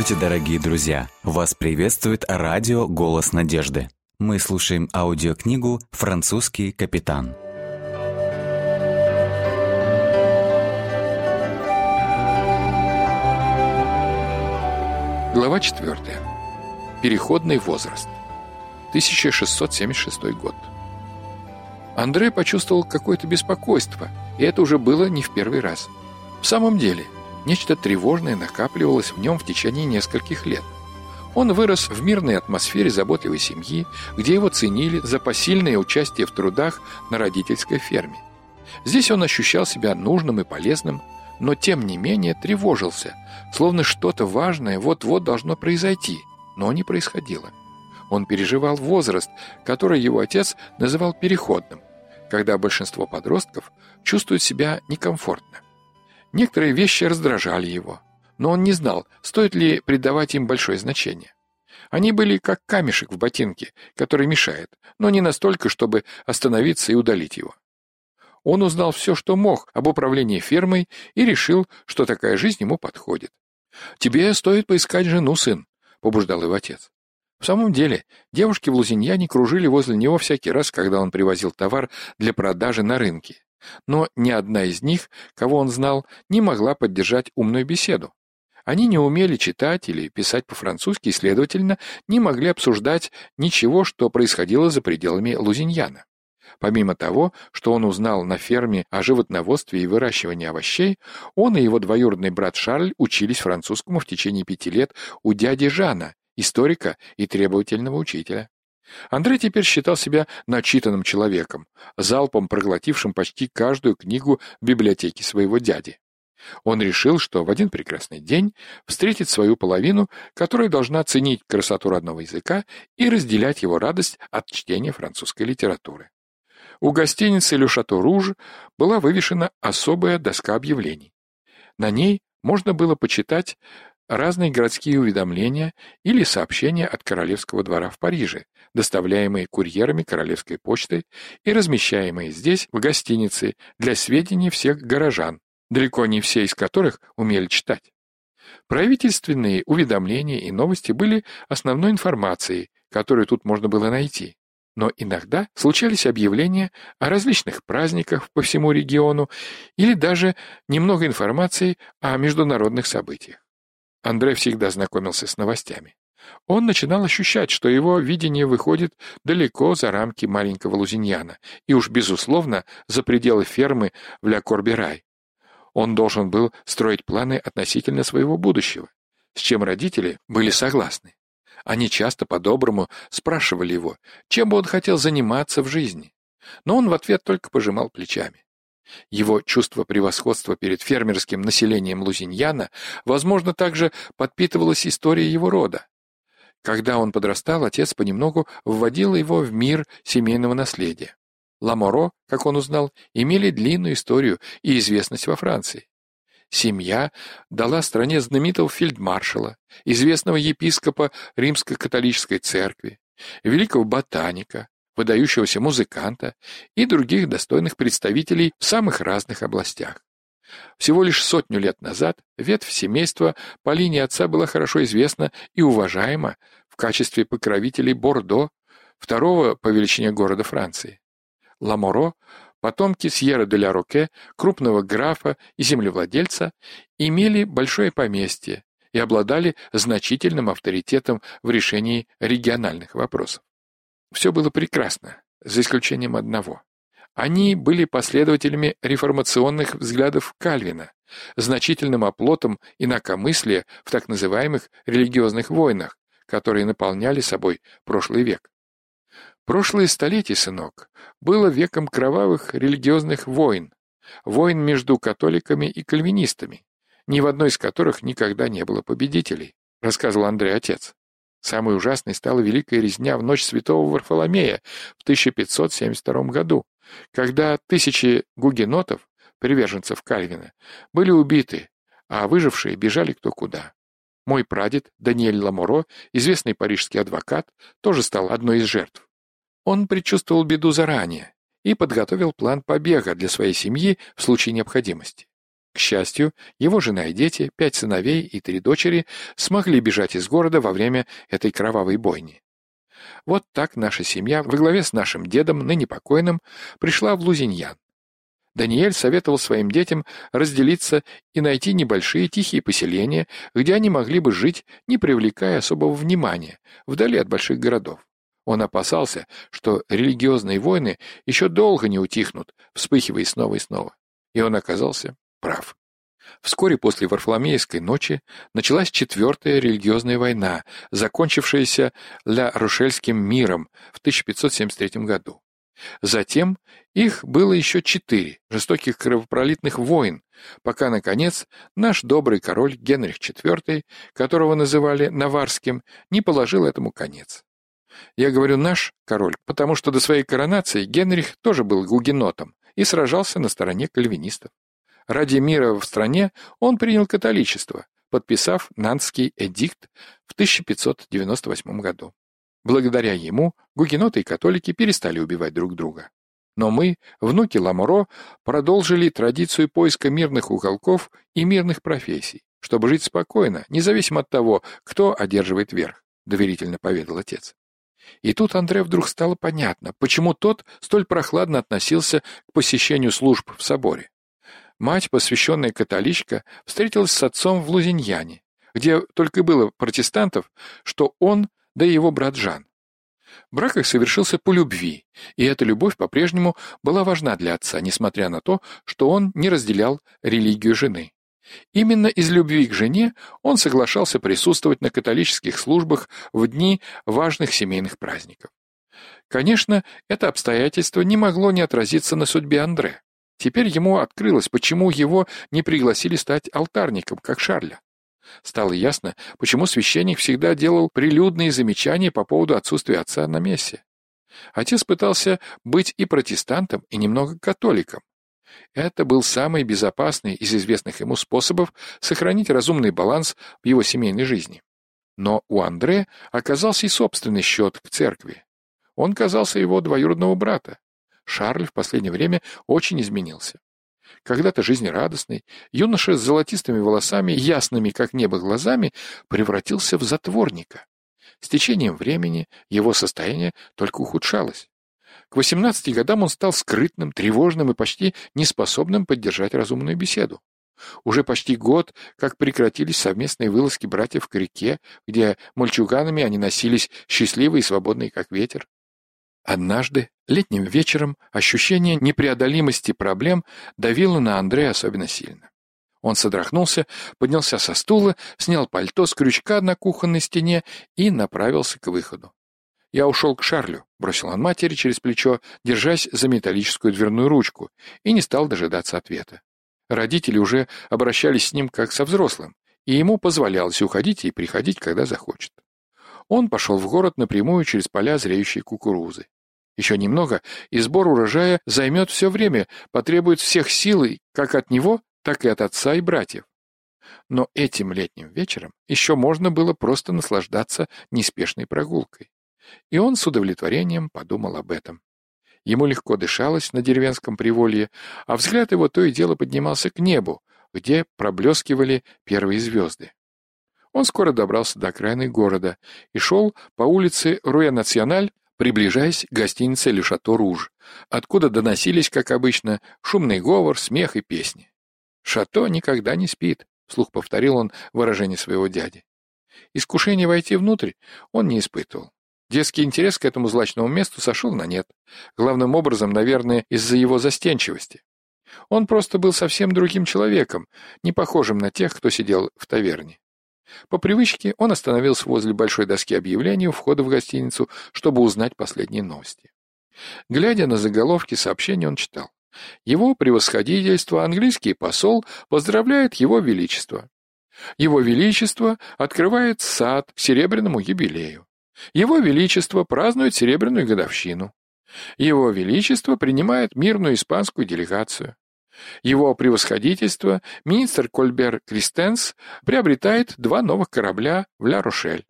Здравствуйте, дорогие друзья! Вас приветствует радио «Голос надежды». Мы слушаем аудиокнигу «Французский капитан». Глава 4. Переходный возраст. 1676 год. Андре почувствовал какое-то беспокойство, и это уже было не в первый раз. В самом деле – Нечто тревожное накапливалось в нем в течение нескольких лет. Он вырос в мирной атмосфере заботливой семьи, где его ценили за посильное участие в трудах на родительской ферме. Здесь он ощущал себя нужным и полезным, но тем не менее тревожился, словно что-то важное вот-вот должно произойти, но не происходило. Он переживал возраст, который его отец называл переходным, когда большинство подростков чувствуют себя некомфортно. Некоторые вещи раздражали его, но он не знал, стоит ли придавать им большое значение. Они были как камешек в ботинке, который мешает, но не настолько, чтобы остановиться и удалить его. Он узнал все, что мог об управлении фермой и решил, что такая жизнь ему подходит. «Тебе стоит поискать жену, сын», — побуждал его отец. В самом деле, девушки в Лузиньяне кружили возле него всякий раз, когда он привозил товар для продажи на рынке. Но ни одна из них, кого он знал, не могла поддержать умную беседу. Они не умели читать или писать по-французски и, следовательно, не могли обсуждать ничего, что происходило за пределами Лузиньяна. Помимо того, что он узнал на ферме о животноводстве и выращивании овощей, он и его двоюродный брат Шарль учились французскому в течение пяти лет у дяди Жана, историка и требовательного учителя. Андрей теперь считал себя начитанным человеком, залпом проглотившим почти каждую книгу в библиотеке своего дяди. Он решил, что в один прекрасный день встретит свою половину, которая должна ценить красоту родного языка и разделять его радость от чтения французской литературы. У гостиницы «Ле Шато Руж» была вывешена особая доска объявлений. На ней можно было почитать разные городские уведомления или сообщения от Королевского двора в Париже, доставляемые курьерами Королевской почты и размещаемые здесь, в гостинице, для сведений всех горожан, далеко не все из которых умели читать. Правительственные уведомления и новости были основной информацией, которую тут можно было найти. Но иногда случались объявления о различных праздниках по всему региону или даже немного информации о международных событиях. Андрей всегда знакомился с новостями. Он начинал ощущать, что его видение выходит далеко за рамки маленького Лузиньяна и уж, безусловно, за пределы фермы в Ля Корберай. Он должен был строить планы относительно своего будущего, с чем родители были согласны. Они часто по-доброму спрашивали его, чем бы он хотел заниматься в жизни. Но он в ответ только пожимал плечами. Его чувство превосходства перед фермерским населением Лузиньяна, возможно, также подпитывалось историей его рода. Когда он подрастал, отец понемногу вводил его в мир семейного наследия. Ламоро, как он узнал, имели длинную историю и известность во Франции. Семья дала стране знаменитого фельдмаршала, известного епископа римско-католической церкви, великого ботаника, выдающегося музыканта и других достойных представителей в самых разных областях. Всего лишь сотню лет назад ветвь семейства по линии отца была хорошо известна и уважаема в качестве покровителей Бордо, второго по величине города Франции. Ламоро, потомки Сьерра де ля Роке, крупного графа и землевладельца, имели большое поместье и обладали значительным авторитетом в решении региональных вопросов. Все было прекрасно, за исключением одного. Они были последователями реформационных взглядов Кальвина, значительным оплотом инакомыслия в так называемых религиозных войнах, которые наполняли собой прошлый век. Прошлое столетие, сынок, было веком кровавых религиозных войн, войн между католиками и кальвинистами, ни в одной из которых никогда не было победителей, рассказывал Андрей отец. Самой ужасной стала Великая резня в ночь Святого Варфоломея в 1572 году, когда тысячи гугенотов, приверженцев Кальвина, были убиты, а выжившие бежали кто куда. Мой прадед, Даниэль Ламоро, известный парижский адвокат, тоже стал одной из жертв. Он предчувствовал беду заранее и подготовил план побега для своей семьи в случае необходимости. К счастью, его жена и дети, пять сыновей и три дочери, смогли бежать из города во время этой кровавой бойни. Вот так наша семья, во главе с нашим дедом, ныне покойным, пришла в Лузиньян. Даниэль советовал своим детям разделиться и найти небольшие тихие поселения, где они могли бы жить, не привлекая особого внимания, вдали от больших городов. Он опасался, что религиозные войны еще долго не утихнут, вспыхивая снова и снова. И он оказался прав. Вскоре после Варфоломеевской ночи началась четвертая религиозная война, закончившаяся Ля-Рушельским миром в 1573 году. Затем их было еще четыре жестоких кровопролитных войн, пока, наконец, наш добрый король Генрих IV, которого называли Наварским, не положил этому конец. Я говорю «наш король», потому что до своей коронации Генрих тоже был гугенотом и сражался на стороне кальвинистов. Ради мира в стране он принял католичество, подписав Нанский эдикт в 1598 году. Благодаря ему гугеноты и католики перестали убивать друг друга. Но мы, внуки Ламоро, продолжили традицию поиска мирных уголков и мирных профессий, чтобы жить спокойно, независимо от того, кто одерживает верх, доверительно поведал отец. И тут Андре вдруг стало понятно, почему тот столь прохладно относился к посещению служб в соборе. Мать, посвященная католичка, встретилась с отцом в Лузиньяне, где только было протестантов, что он, да и его брат Жан. Брак их совершился по любви, и эта любовь по-прежнему была важна для отца, несмотря на то, что он не разделял религию жены. Именно из любви к жене он соглашался присутствовать на католических службах в дни важных семейных праздников. Конечно, это обстоятельство не могло не отразиться на судьбе Андре. Теперь ему открылось, почему его не пригласили стать алтарником, как Шарля. Стало ясно, почему священник всегда делал прилюдные замечания по поводу отсутствия отца на мессе. Отец пытался быть и протестантом, и немного католиком. Это был самый безопасный из известных ему способов сохранить разумный баланс в его семейной жизни. Но у Андре оказался и собственный счет к церкви. Он казался его двоюродного брата. Шарль в последнее время очень изменился. Когда-то жизнерадостный, юноша с золотистыми волосами, ясными, как небо, глазами, превратился в затворника. С течением времени его состояние только ухудшалось. К 18 годам он стал скрытным, тревожным и почти неспособным поддержать разумную беседу. Уже почти год, как прекратились совместные вылазки братьев к реке, где мальчуганами они носились счастливые и свободные, как ветер. Однажды, летним вечером, ощущение непреодолимости проблем давило на Андрея особенно сильно. Он содрохнулся, поднялся со стула, снял пальто с крючка на кухонной стене и направился к выходу. «Я ушел к Шарлю», — бросил он матери через плечо, держась за металлическую дверную ручку, и не стал дожидаться ответа. Родители уже обращались с ним как со взрослым, и ему позволялось уходить и приходить, когда захочет. Он пошел в город напрямую через поля зреющей кукурузы. Еще немного, и сбор урожая займет все время, потребует всех сил, как от него, так и от отца и братьев. Но этим летним вечером еще можно было просто наслаждаться неспешной прогулкой. И он с удовлетворением подумал об этом. Ему легко дышалось на деревенском приволье, а взгляд его то и дело поднимался к небу, где проблескивали первые звезды. Он скоро добрался до окраины города и шел по улице Руя-Националь, приближаясь к гостинице «Ле Шато Руж», откуда доносились, как обычно, шумный говор, смех и песни. «Шато никогда не спит», — вслух повторил он выражение своего дяди. Искушение войти внутрь он не испытывал. Детский интерес к этому злачному месту сошел на нет. Главным образом, наверное, из-за его застенчивости. Он просто был совсем другим человеком, не похожим на тех, кто сидел в таверне. По привычке он остановился возле большой доски объявлений у входа в гостиницу, чтобы узнать последние новости. Глядя на заголовки сообщения, он читал. Его превосходительство, английский посол, поздравляет его величество. Его величество открывает сад к серебряному юбилею. Его величество празднует серебряную годовщину. Его величество принимает мирную испанскую делегацию. Его превосходительство, министр Кольбер Кристенс, приобретает два новых корабля в Ля-Рошель.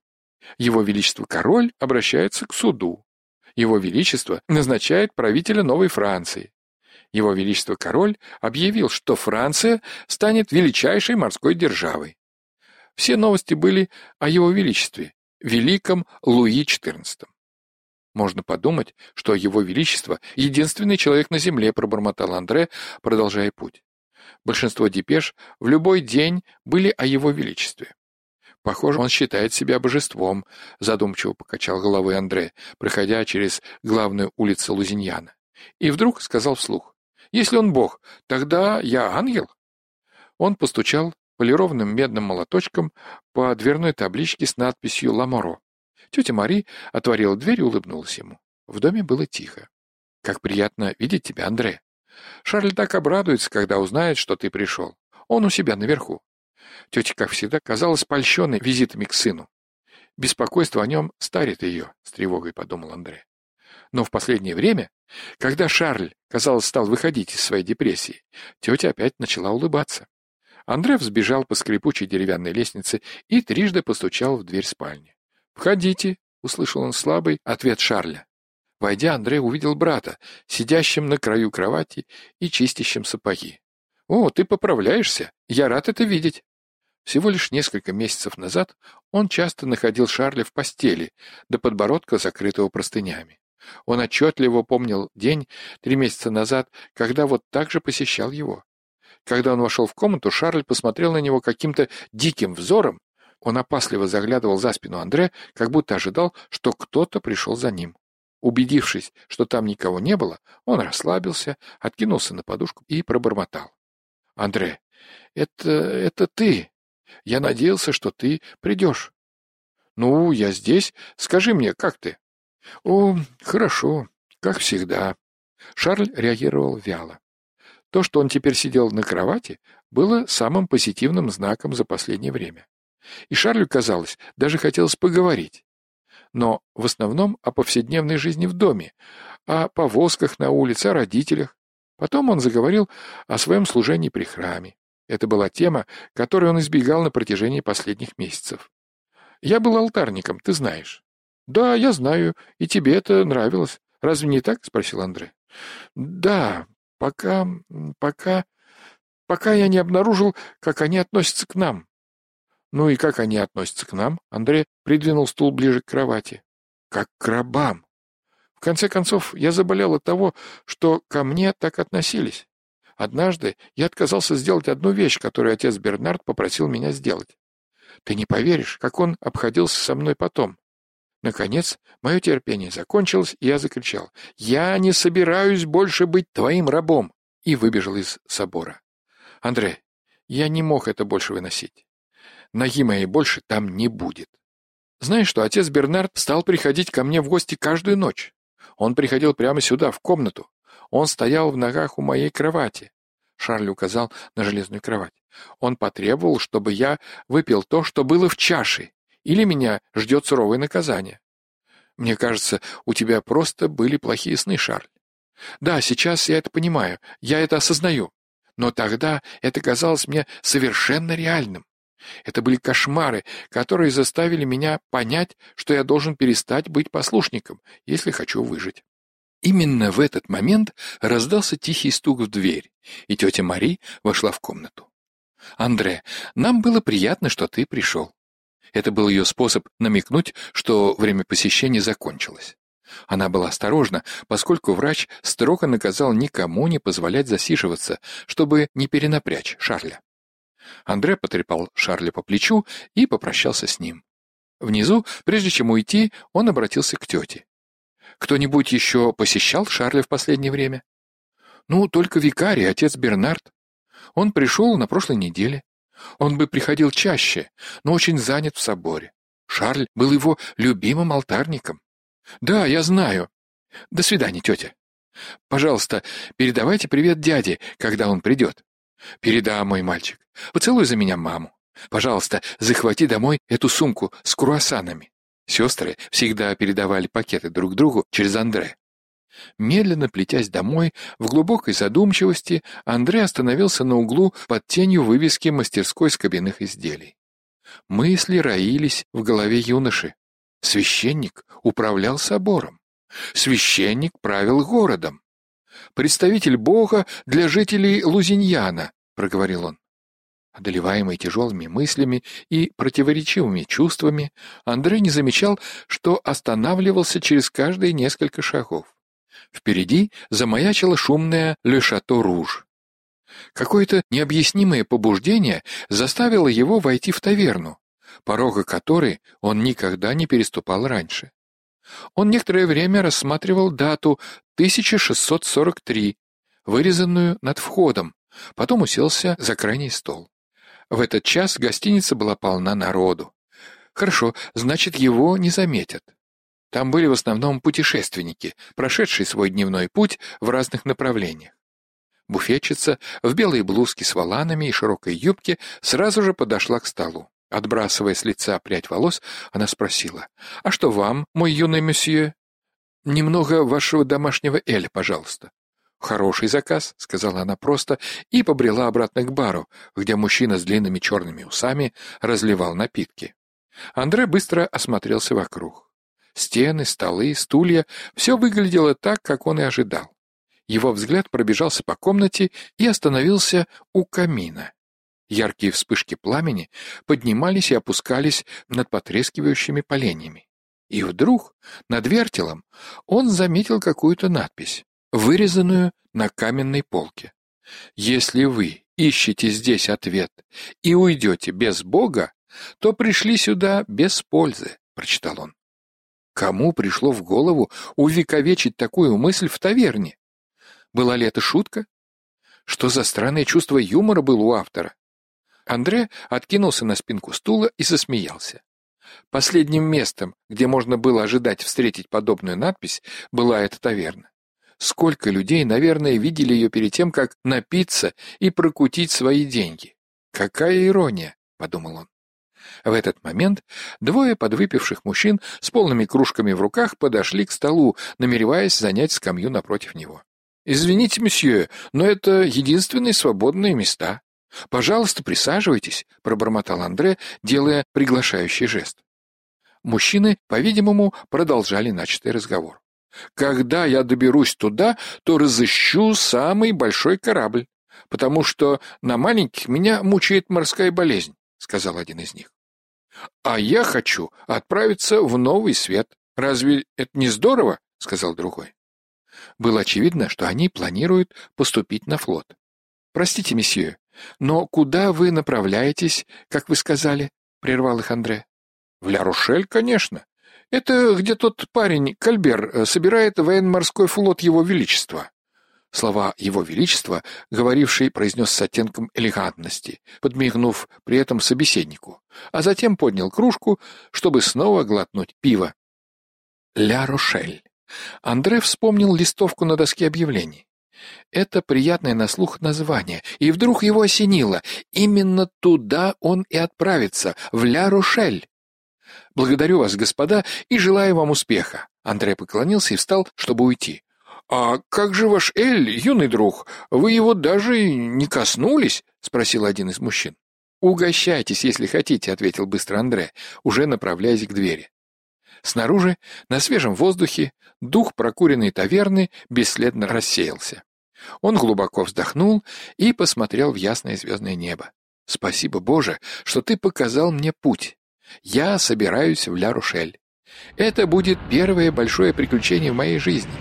Его Величество Король обращается к суду. Его Величество назначает правителя Новой Франции. Его Величество Король объявил, что Франция станет величайшей морской державой. Все новости были о Его Величестве, великом Луи XIV. Можно подумать, что Его Величество — единственный человек на Земле, пробормотал Андре, продолжая путь. Большинство депеш в любой день были о Его Величестве. Похоже, он считает себя божеством, задумчиво покачал головой Андре, проходя через главную улицу Лузиньяна. И вдруг сказал вслух. Если он бог, тогда я ангел. Он постучал полированным медным молоточком по дверной табличке с надписью «Ламоро». Тетя Мари отворила дверь и улыбнулась ему. В доме было тихо. «Как приятно видеть тебя, Андре. Шарль так обрадуется, когда узнает, что ты пришел. Он у себя наверху. Тетя, как всегда, казалась польщенной визитами к сыну. Беспокойство о нем старит ее, с тревогой подумал Андре. Но в последнее время, когда Шарль, казалось, стал выходить из своей депрессии, тетя опять начала улыбаться. Андре взбежал по скрипучей деревянной лестнице и трижды постучал в дверь спальни. «Входите», — услышал он слабый ответ Шарля. Войдя, Андрей увидел брата, сидящим на краю кровати и чистящим сапоги. «О, ты поправляешься! Я рад это видеть!» Всего лишь несколько месяцев назад он часто находил Шарля в постели, до подбородка закрытого простынями. Он отчетливо помнил день три месяца назад, когда вот так же посещал его. Когда он вошел в комнату, Шарль посмотрел на него каким-то диким взором. Он опасливо заглядывал за спину Андре, как будто ожидал, что кто-то пришел за ним. Убедившись, что там никого не было, он расслабился, откинулся на подушку и пробормотал. — Андре, это... это ты. Я надеялся, что ты придешь. — Ну, я здесь. Скажи мне, как ты? — О, хорошо, как всегда. Шарль реагировал вяло. То, что он теперь сидел на кровати, было самым позитивным знаком за последнее время. И Шарлю казалось, даже хотелось поговорить. Но в основном о повседневной жизни в доме, о повозках на улице, о родителях. Потом он заговорил о своем служении при храме. Это была тема, которую он избегал на протяжении последних месяцев. «Я был алтарником, ты знаешь». «Да, я знаю, и тебе это нравилось. Разве не так?» — спросил Андре. «Да, пока... пока... пока я не обнаружил, как они относятся к нам». «Ну и как они относятся к нам?» Андрей придвинул стул ближе к кровати. «Как к рабам. В конце концов, я заболел от того, что ко мне так относились. Однажды я отказался сделать одну вещь, которую отец Бернард попросил меня сделать. Ты не поверишь, как он обходился со мной потом. Наконец, мое терпение закончилось, и я закричал «Я не собираюсь больше быть твоим рабом!» и выбежал из собора. Андре, я не мог это больше выносить. Ноги моей больше там не будет. Знаешь что, отец Бернард стал приходить ко мне в гости каждую ночь. Он приходил прямо сюда, в комнату. Он стоял в ногах у моей кровати. Шарль указал на железную кровать. Он потребовал, чтобы я выпил то, что было в чаше, или меня ждет суровое наказание. Мне кажется, у тебя просто были плохие сны, Шарль. Да, сейчас я это понимаю, я это осознаю. Но тогда это казалось мне совершенно реальным. Это были кошмары, которые заставили меня понять, что я должен перестать быть послушником, если хочу выжить. Именно в этот момент раздался тихий стук в дверь, и тетя Мари вошла в комнату. «Андре, нам было приятно, что ты пришел. Это был ее способ намекнуть, что время посещения закончилось. Она была осторожна, поскольку врач строго наказал никому не позволять засиживаться, чтобы не перенапрячь Шарля. Андре потрепал Шарля по плечу и попрощался с ним. Внизу, прежде чем уйти, он обратился к тете. «Кто-нибудь еще посещал Шарля в последнее время?» «Ну, только викарий, отец Бернард. Он пришел на прошлой неделе. Он бы приходил чаще, но очень занят в соборе. Шарль был его любимым алтарником. Да, я знаю. До свидания, тетя. Пожалуйста, передавайте привет дяде, когда он придет. Передам, мой мальчик. Поцелуй за меня маму. Пожалуйста, захвати домой эту сумку с круассанами. Сестры всегда передавали пакеты друг другу через Андре. Медленно плетясь домой, в глубокой задумчивости, Андрей остановился на углу под тенью вывески мастерской скобяных изделий. Мысли роились в голове юноши. Священник управлял собором. Священник правил городом. Представитель Бога для жителей Лузиньяна», — проговорил он. Одолеваемый тяжелыми мыслями и противоречивыми чувствами, Андрей не замечал, что останавливался через каждые несколько шагов. Впереди замаячило шумное «Ле Шато Руж». Какое-то необъяснимое побуждение заставило его войти в таверну, порога которой он никогда не переступал раньше. Он некоторое время рассматривал дату 1643, вырезанную над входом, потом уселся за крайний стол. В этот час гостиница была полна народу. Хорошо, значит, его не заметят. Там были в основном путешественники, прошедшие свой дневной путь в разных направлениях. Буфетчица в белой блузке с воланами и широкой юбке сразу же подошла к столу. Отбрасывая с лица прядь волос, она спросила, «А что вам, мой юный месье?» «Немного вашего домашнего эля, пожалуйста». «Хороший заказ», — сказала она просто, и побрела обратно к бару, где мужчина с длинными черными усами разливал напитки. Андре быстро осмотрелся вокруг. Стены, столы, стулья — все выглядело так, как он и ожидал. Его взгляд пробежался по комнате и остановился у камина. Яркие вспышки пламени поднимались и опускались над потрескивающими поленьями. И вдруг над вертелом он заметил какую-то надпись вырезанную на каменной полке. Если вы ищете здесь ответ и уйдете без Бога, то пришли сюда без пользы, прочитал он. Кому пришло в голову увековечить такую мысль в таверне? Была ли это шутка? Что за странное чувство юмора было у автора? Андре откинулся на спинку стула и засмеялся. Последним местом, где можно было ожидать встретить подобную надпись, была эта таверна. Сколько людей, наверное, видели ее перед тем, как напиться и прокутить свои деньги. Какая ирония, подумал он. В этот момент двое подвыпивших мужчин с полными кружками в руках подошли к столу, намереваясь занять скамью напротив него. «Извините, месье, но это единственные свободные места. Пожалуйста, присаживайтесь», — пробормотал Андре, делая приглашающий жест. Мужчины, по-видимому, продолжали начатый разговор. Когда я доберусь туда, то разыщу самый большой корабль, потому что на маленьких меня мучает морская болезнь, — сказал один из них. А я хочу отправиться в новый свет. Разве это не здорово? — сказал другой. Было очевидно, что они планируют поступить на флот. «Простите, месье, но куда вы направляетесь, как вы сказали?» — прервал их Андре. «В Ля-Рушель, конечно. Это где тот парень, Кальбер, э, собирает военно-морской флот Его Величества. Слова Его Величества, говоривший, произнес с оттенком элегантности, подмигнув при этом собеседнику, а затем поднял кружку, чтобы снова глотнуть пиво. «Ля Рошель». Андре вспомнил листовку на доске объявлений. Это приятное на слух название, и вдруг его осенило. Именно туда он и отправится, в Ля-Рошель. Благодарю вас, господа, и желаю вам успеха. Андрей поклонился и встал, чтобы уйти. «А как же ваш Эль, юный друг? Вы его даже не коснулись?» — спросил один из мужчин. «Угощайтесь, если хотите», — ответил быстро Андре, уже направляясь к двери. Снаружи, на свежем воздухе, дух прокуренной таверны бесследно рассеялся. Он глубоко вздохнул и посмотрел в ясное звездное небо. «Спасибо, Боже, что ты показал мне путь. Я собираюсь в Ля-Рушель. Это будет первое большое приключение в моей жизни.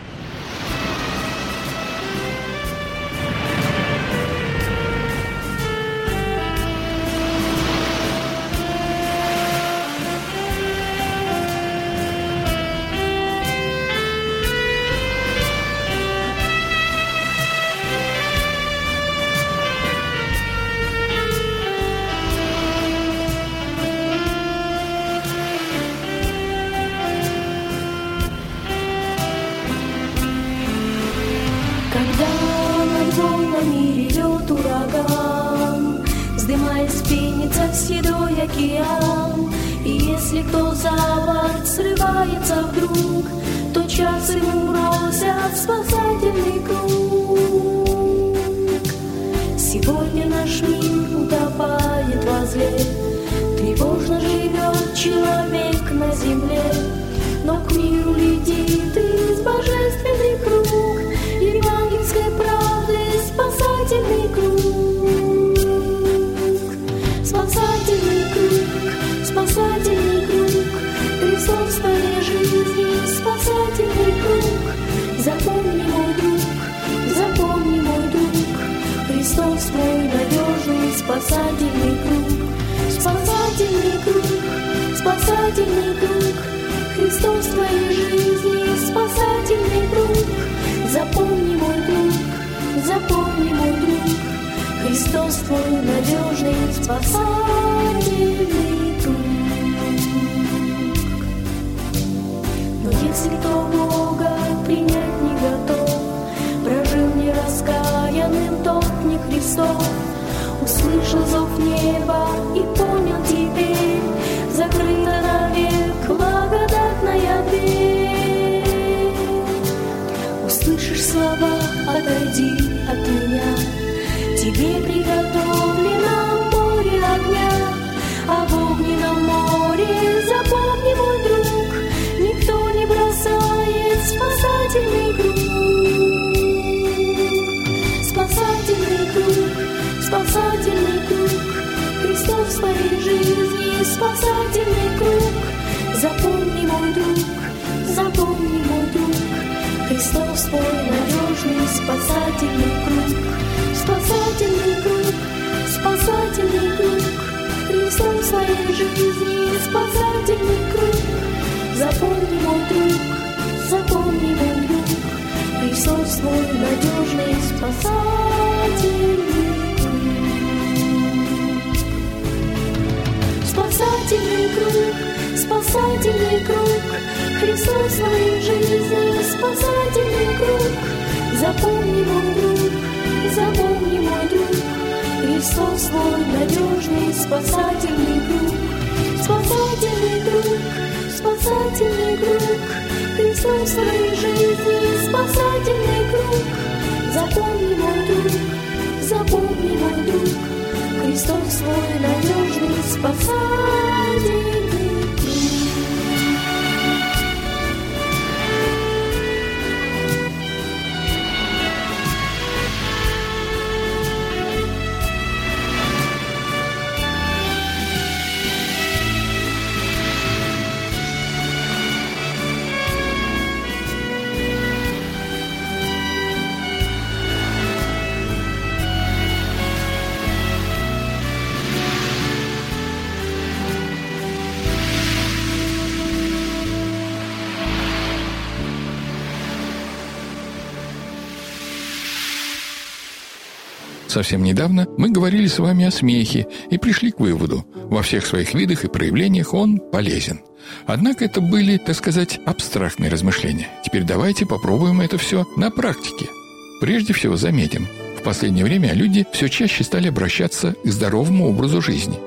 Спасательный круг. Христос в жизни, спасательный круг. Запомни мой друг, запомни мой друг, Христос твой надежный спасательный круг. Но если кто Бога принять не готов, прожил не раскаянным, тот не Христов, услышал зов неба и понял теперь, отойди от меня, тебе приготовлено море огня, в огненном море запомни, мой друг, никто не бросает спасательный круг. Спасательный круг, спасательный круг, Христос в своей жизни, спасательный круг. Запомни, мой друг, запомни, мой друг, Христос надежный спасательный круг, спасательный круг, спасательный круг, Христос в своей жизни, спасательный круг. Запомни, мой друг, запомни, мой друг, Христос твой надежный спасательный круг. Спасательный круг, спасательный круг, Христос в своей жизни, спасательный круг. Запомни, мой друг, запомни, мой друг, Христос твой надежный спасательный круг. Спасательный круг, спасательный круг, Христос в своей жизни, спасательный круг. Запомни, мой друг, запомни, мой друг, Христос свой надежный Совсем недавно мы говорили с вами о смехе и пришли к выводу, во всех своих видах и проявлениях он полезен. Однако это были, так сказать, абстрактные размышления. Теперь давайте попробуем это все на практике. Прежде всего заметим, в последнее время люди все чаще стали обращаться к здоровому образу жизни.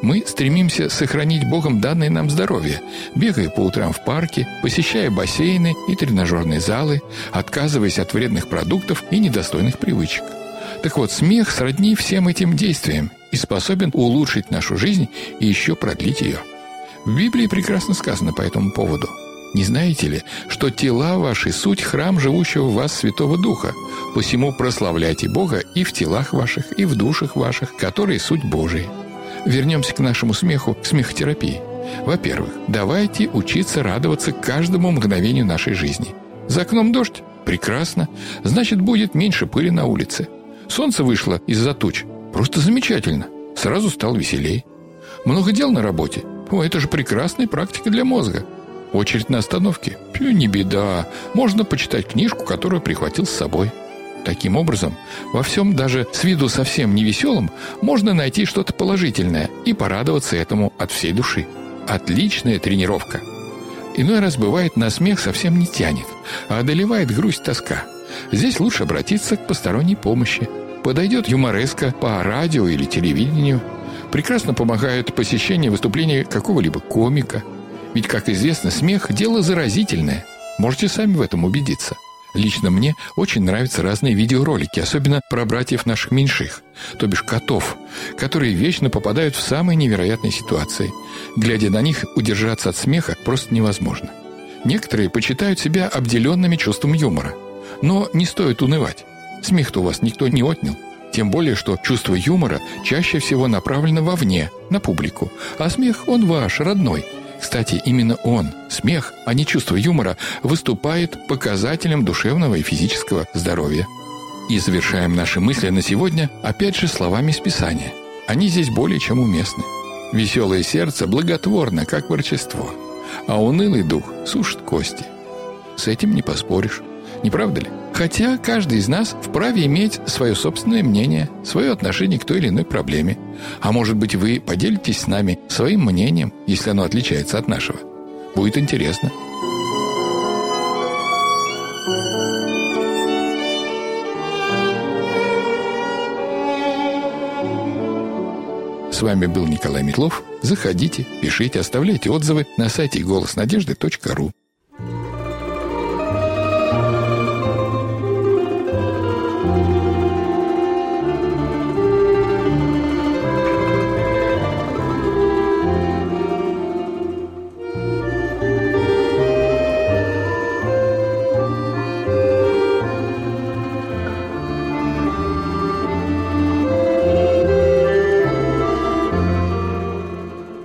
Мы стремимся сохранить Богом данное нам здоровье, бегая по утрам в парке, посещая бассейны и тренажерные залы, отказываясь от вредных продуктов и недостойных привычек. Так вот, смех сродни всем этим действиям и способен улучшить нашу жизнь и еще продлить ее. В Библии прекрасно сказано по этому поводу. Не знаете ли, что тела ваши – суть храм живущего в вас Святого Духа? Посему прославляйте Бога и в телах ваших, и в душах ваших, которые суть Божия. Вернемся к нашему смеху, к смехотерапии. Во-первых, давайте учиться радоваться каждому мгновению нашей жизни. За окном дождь? Прекрасно. Значит, будет меньше пыли на улице. Солнце вышло из-за туч. Просто замечательно. Сразу стал веселей. Много дел на работе. О, это же прекрасная практика для мозга. Очередь на остановке? Пью, не беда. Можно почитать книжку, которую прихватил с собой. Таким образом, во всем, даже с виду совсем не веселым, можно найти что-то положительное и порадоваться этому от всей души. Отличная тренировка. Иной раз бывает на смех совсем не тянет, а одолевает грусть тоска. Здесь лучше обратиться к посторонней помощи. Подойдет юмореска по радио или телевидению. Прекрасно помогает посещение выступления какого-либо комика. Ведь, как известно, смех – дело заразительное. Можете сами в этом убедиться. Лично мне очень нравятся разные видеоролики, особенно про братьев наших меньших, то бишь котов, которые вечно попадают в самые невероятные ситуации. Глядя на них, удержаться от смеха просто невозможно. Некоторые почитают себя обделенными чувством юмора. Но не стоит унывать. Смех-то у вас никто не отнял. Тем более, что чувство юмора чаще всего направлено вовне, на публику. А смех, он ваш, родной. Кстати, именно он, смех, а не чувство юмора, выступает показателем душевного и физического здоровья. И завершаем наши мысли на сегодня опять же словами из Писания. они здесь более чем уместны. Веселое сердце благотворно, как ворчество, а унылый дух сушит кости. С этим не поспоришь, не правда ли? Хотя каждый из нас вправе иметь свое собственное мнение, свое отношение к той или иной проблеме. А может быть, вы поделитесь с нами своим мнением, если оно отличается от нашего. Будет интересно. С вами был Николай Метлов. Заходите, пишите, оставляйте отзывы на сайте голоснадежды.ру.